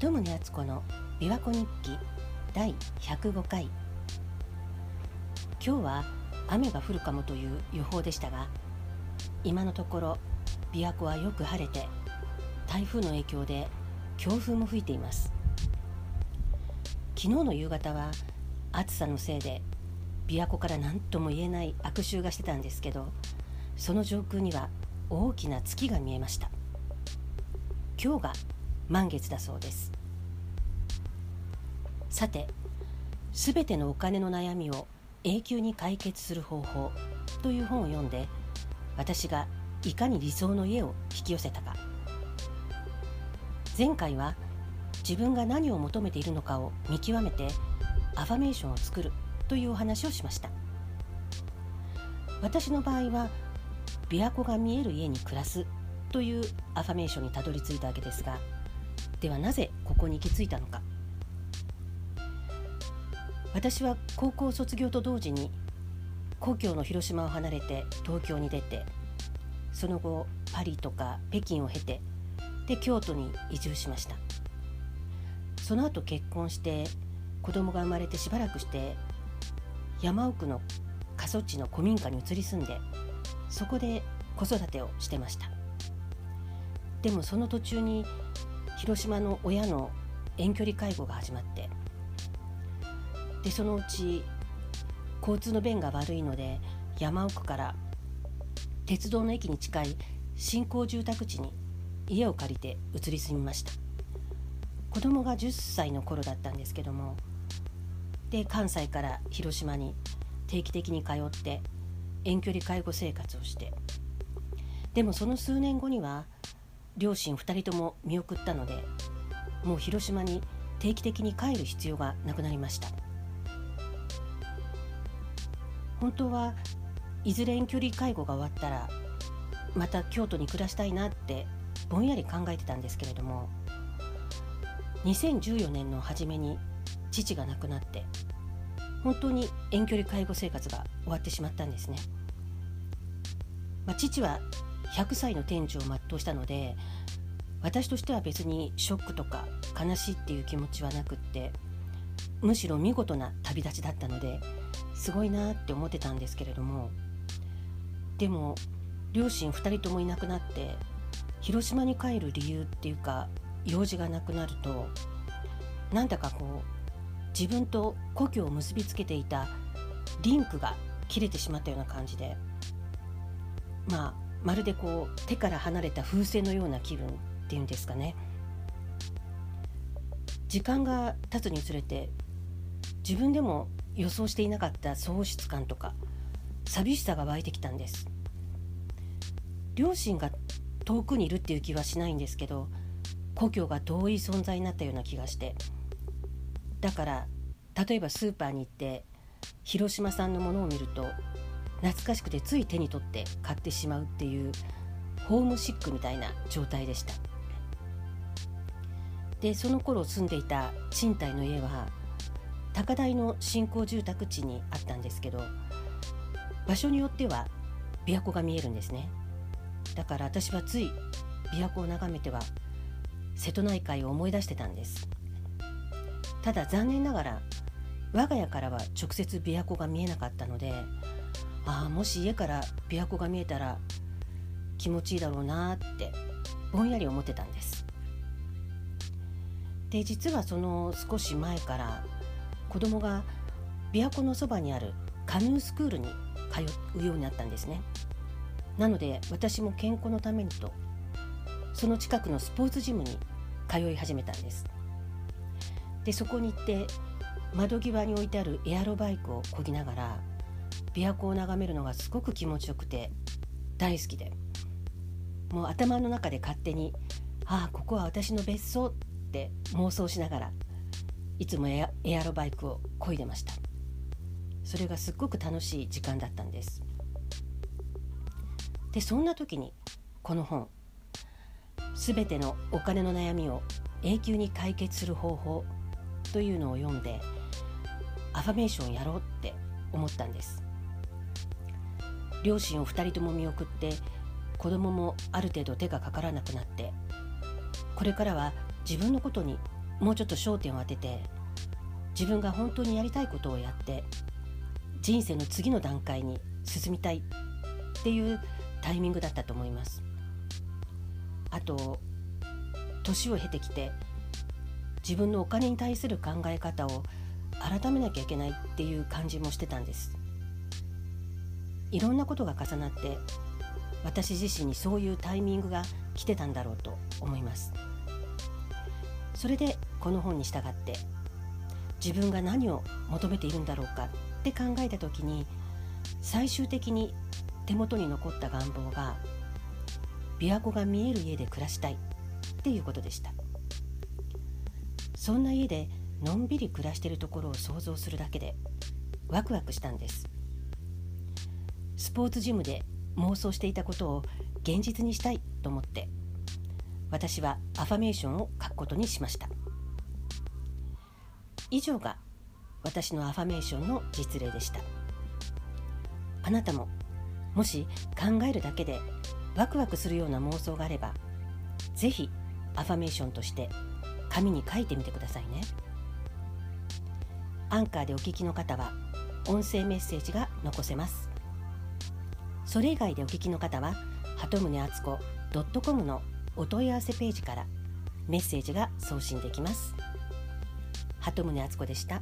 鳩宗敦子の琵琶湖日記第105回。今日は雨が降るかもという予報でしたが今のところ琵琶湖はよく晴れて台風の影響で強風も吹いています。昨日の夕方は暑さのせいで琵琶湖から何とも言えない悪臭がしてたんですけどその上空には大きな月が見えました。今日が満月だそうです。さてすべてのお金の悩みを永久に解決する方法という本を読んで私がいかに理想の家を引き寄せたか。前回は自分が何を求めているのかを見極めてアファメーションを作るというお話をしました。私の場合は琵琶湖が見える家に暮らすというアファメーションにたどり着いたわけですがではなぜここに行き着いたのか。私は高校卒業と同時に故郷の広島を離れて東京に出てその後パリとか北京を経てで京都に移住しました。その後結婚して子供が生まれてしばらくして山奥の過疎地の古民家に移り住んでそこで子育てをしてました。でもその途中に広島の親の遠距離介護が始まってでそのうち交通の便が悪いので山奥から鉄道の駅に近い新興住宅地に家を借りて移り住みました。子供が10歳の頃だったんですけどもで関西から広島に定期的に通って遠距離介護生活をして。でもその数年後には両親2人とも見送ったのでもう広島に定期的に帰る必要がなくなりました。本当はいずれ遠距離介護が終わったらまた京都に暮らしたいなってぼんやり考えてたんですけれども2014年の初めに父が亡くなって本当に遠距離介護生活が終わってしまったんですね、まあ、父は100歳の天寿を全うしたので私としては別にショックとか悲しいっていう気持ちはなくってむしろ見事な旅立ちだったのですごいなって思ってたんですけれどもでも両親2人ともいなくなって広島に帰る理由っていうか用事がなくなるとなんだかこう自分と故郷を結びつけていたリンクが切れてしまったような感じでまあまるでこう手から離れた風船のような気分っていうんですかね。時間が経つにつれて自分でも予想していなかった喪失感とか寂しさが湧いてきたんです。両親が遠くにいるっていう気はしないんですけど故郷が遠い存在になったような気がして。だから例えばスーパーに行って広島産のものを見ると懐かしくてつい手に取って買ってしまうっていうホームシックみたいな状態でした。でその頃住んでいた賃貸の家は高台の新興住宅地にあったんですけど場所によっては琵琶湖が見えるんですね。だから私はつい琵琶湖を眺めては瀬戸内海を思い出してたんです。ただ残念ながら我が家からは直接琵琶湖が見えなかったのでああもし家から琵琶湖が見えたら気持ちいいだろうなってぼんやり思ってたんです。で実はその少し前から子供が琵琶湖のそばにあるカヌースクールに通うようになったんですね。なので私も健康のためにとその近くのスポーツジムに通い始めたんです。でそこに行って窓際に置いてあるエアロバイクをこぎながら琵琶湖を眺めるのがすごく気持ちよくて大好きで。もう頭の中で勝手に「ああここは私の別荘」って妄想しながらいつもエアロバイクを漕いでました。それがすっごく楽しい時間だったんです。でそんな時にこの本「すべてのお金の悩みを永久に解決する方法」というのを読んでアファメーションやろうって思ったんです。両親を2人とも見送って子供もある程度手がかからなくなってこれからは自分のことにもうちょっと焦点を当てて自分が本当にやりたいことをやって人生の次の段階に進みたいっていうタイミングだったと思います。あと年を経てきて自分のお金に対する考え方を改めなきゃいけないっていう感じもしてたんです。いろんなことが重なって私自身にそういうタイミングが来てたんだろうと思います。それでこの本に従って自分が何を求めているんだろうかって考えた時に最終的に手元に残った願望が琵琶湖が見える家で暮らしたいっていうことでした。そんな家でのんびり暮らしているところを想像するだけでワクワクしたんです。スポーツジムで妄想していたことを現実にしたいと思って私はアファメーションを書くことにしました。以上が私のアファメーションの実例でした。あなたももし考えるだけでワクワクするような妄想があればぜひアファメーションとして紙に書いてみてくださいね。アンカーでお聞きの方は音声メッセージが残せます。それ以外でお聞きの方は鳩宗敦子 .com のお問い合わせページからメッセージが送信できます。鳩宗敦子でした。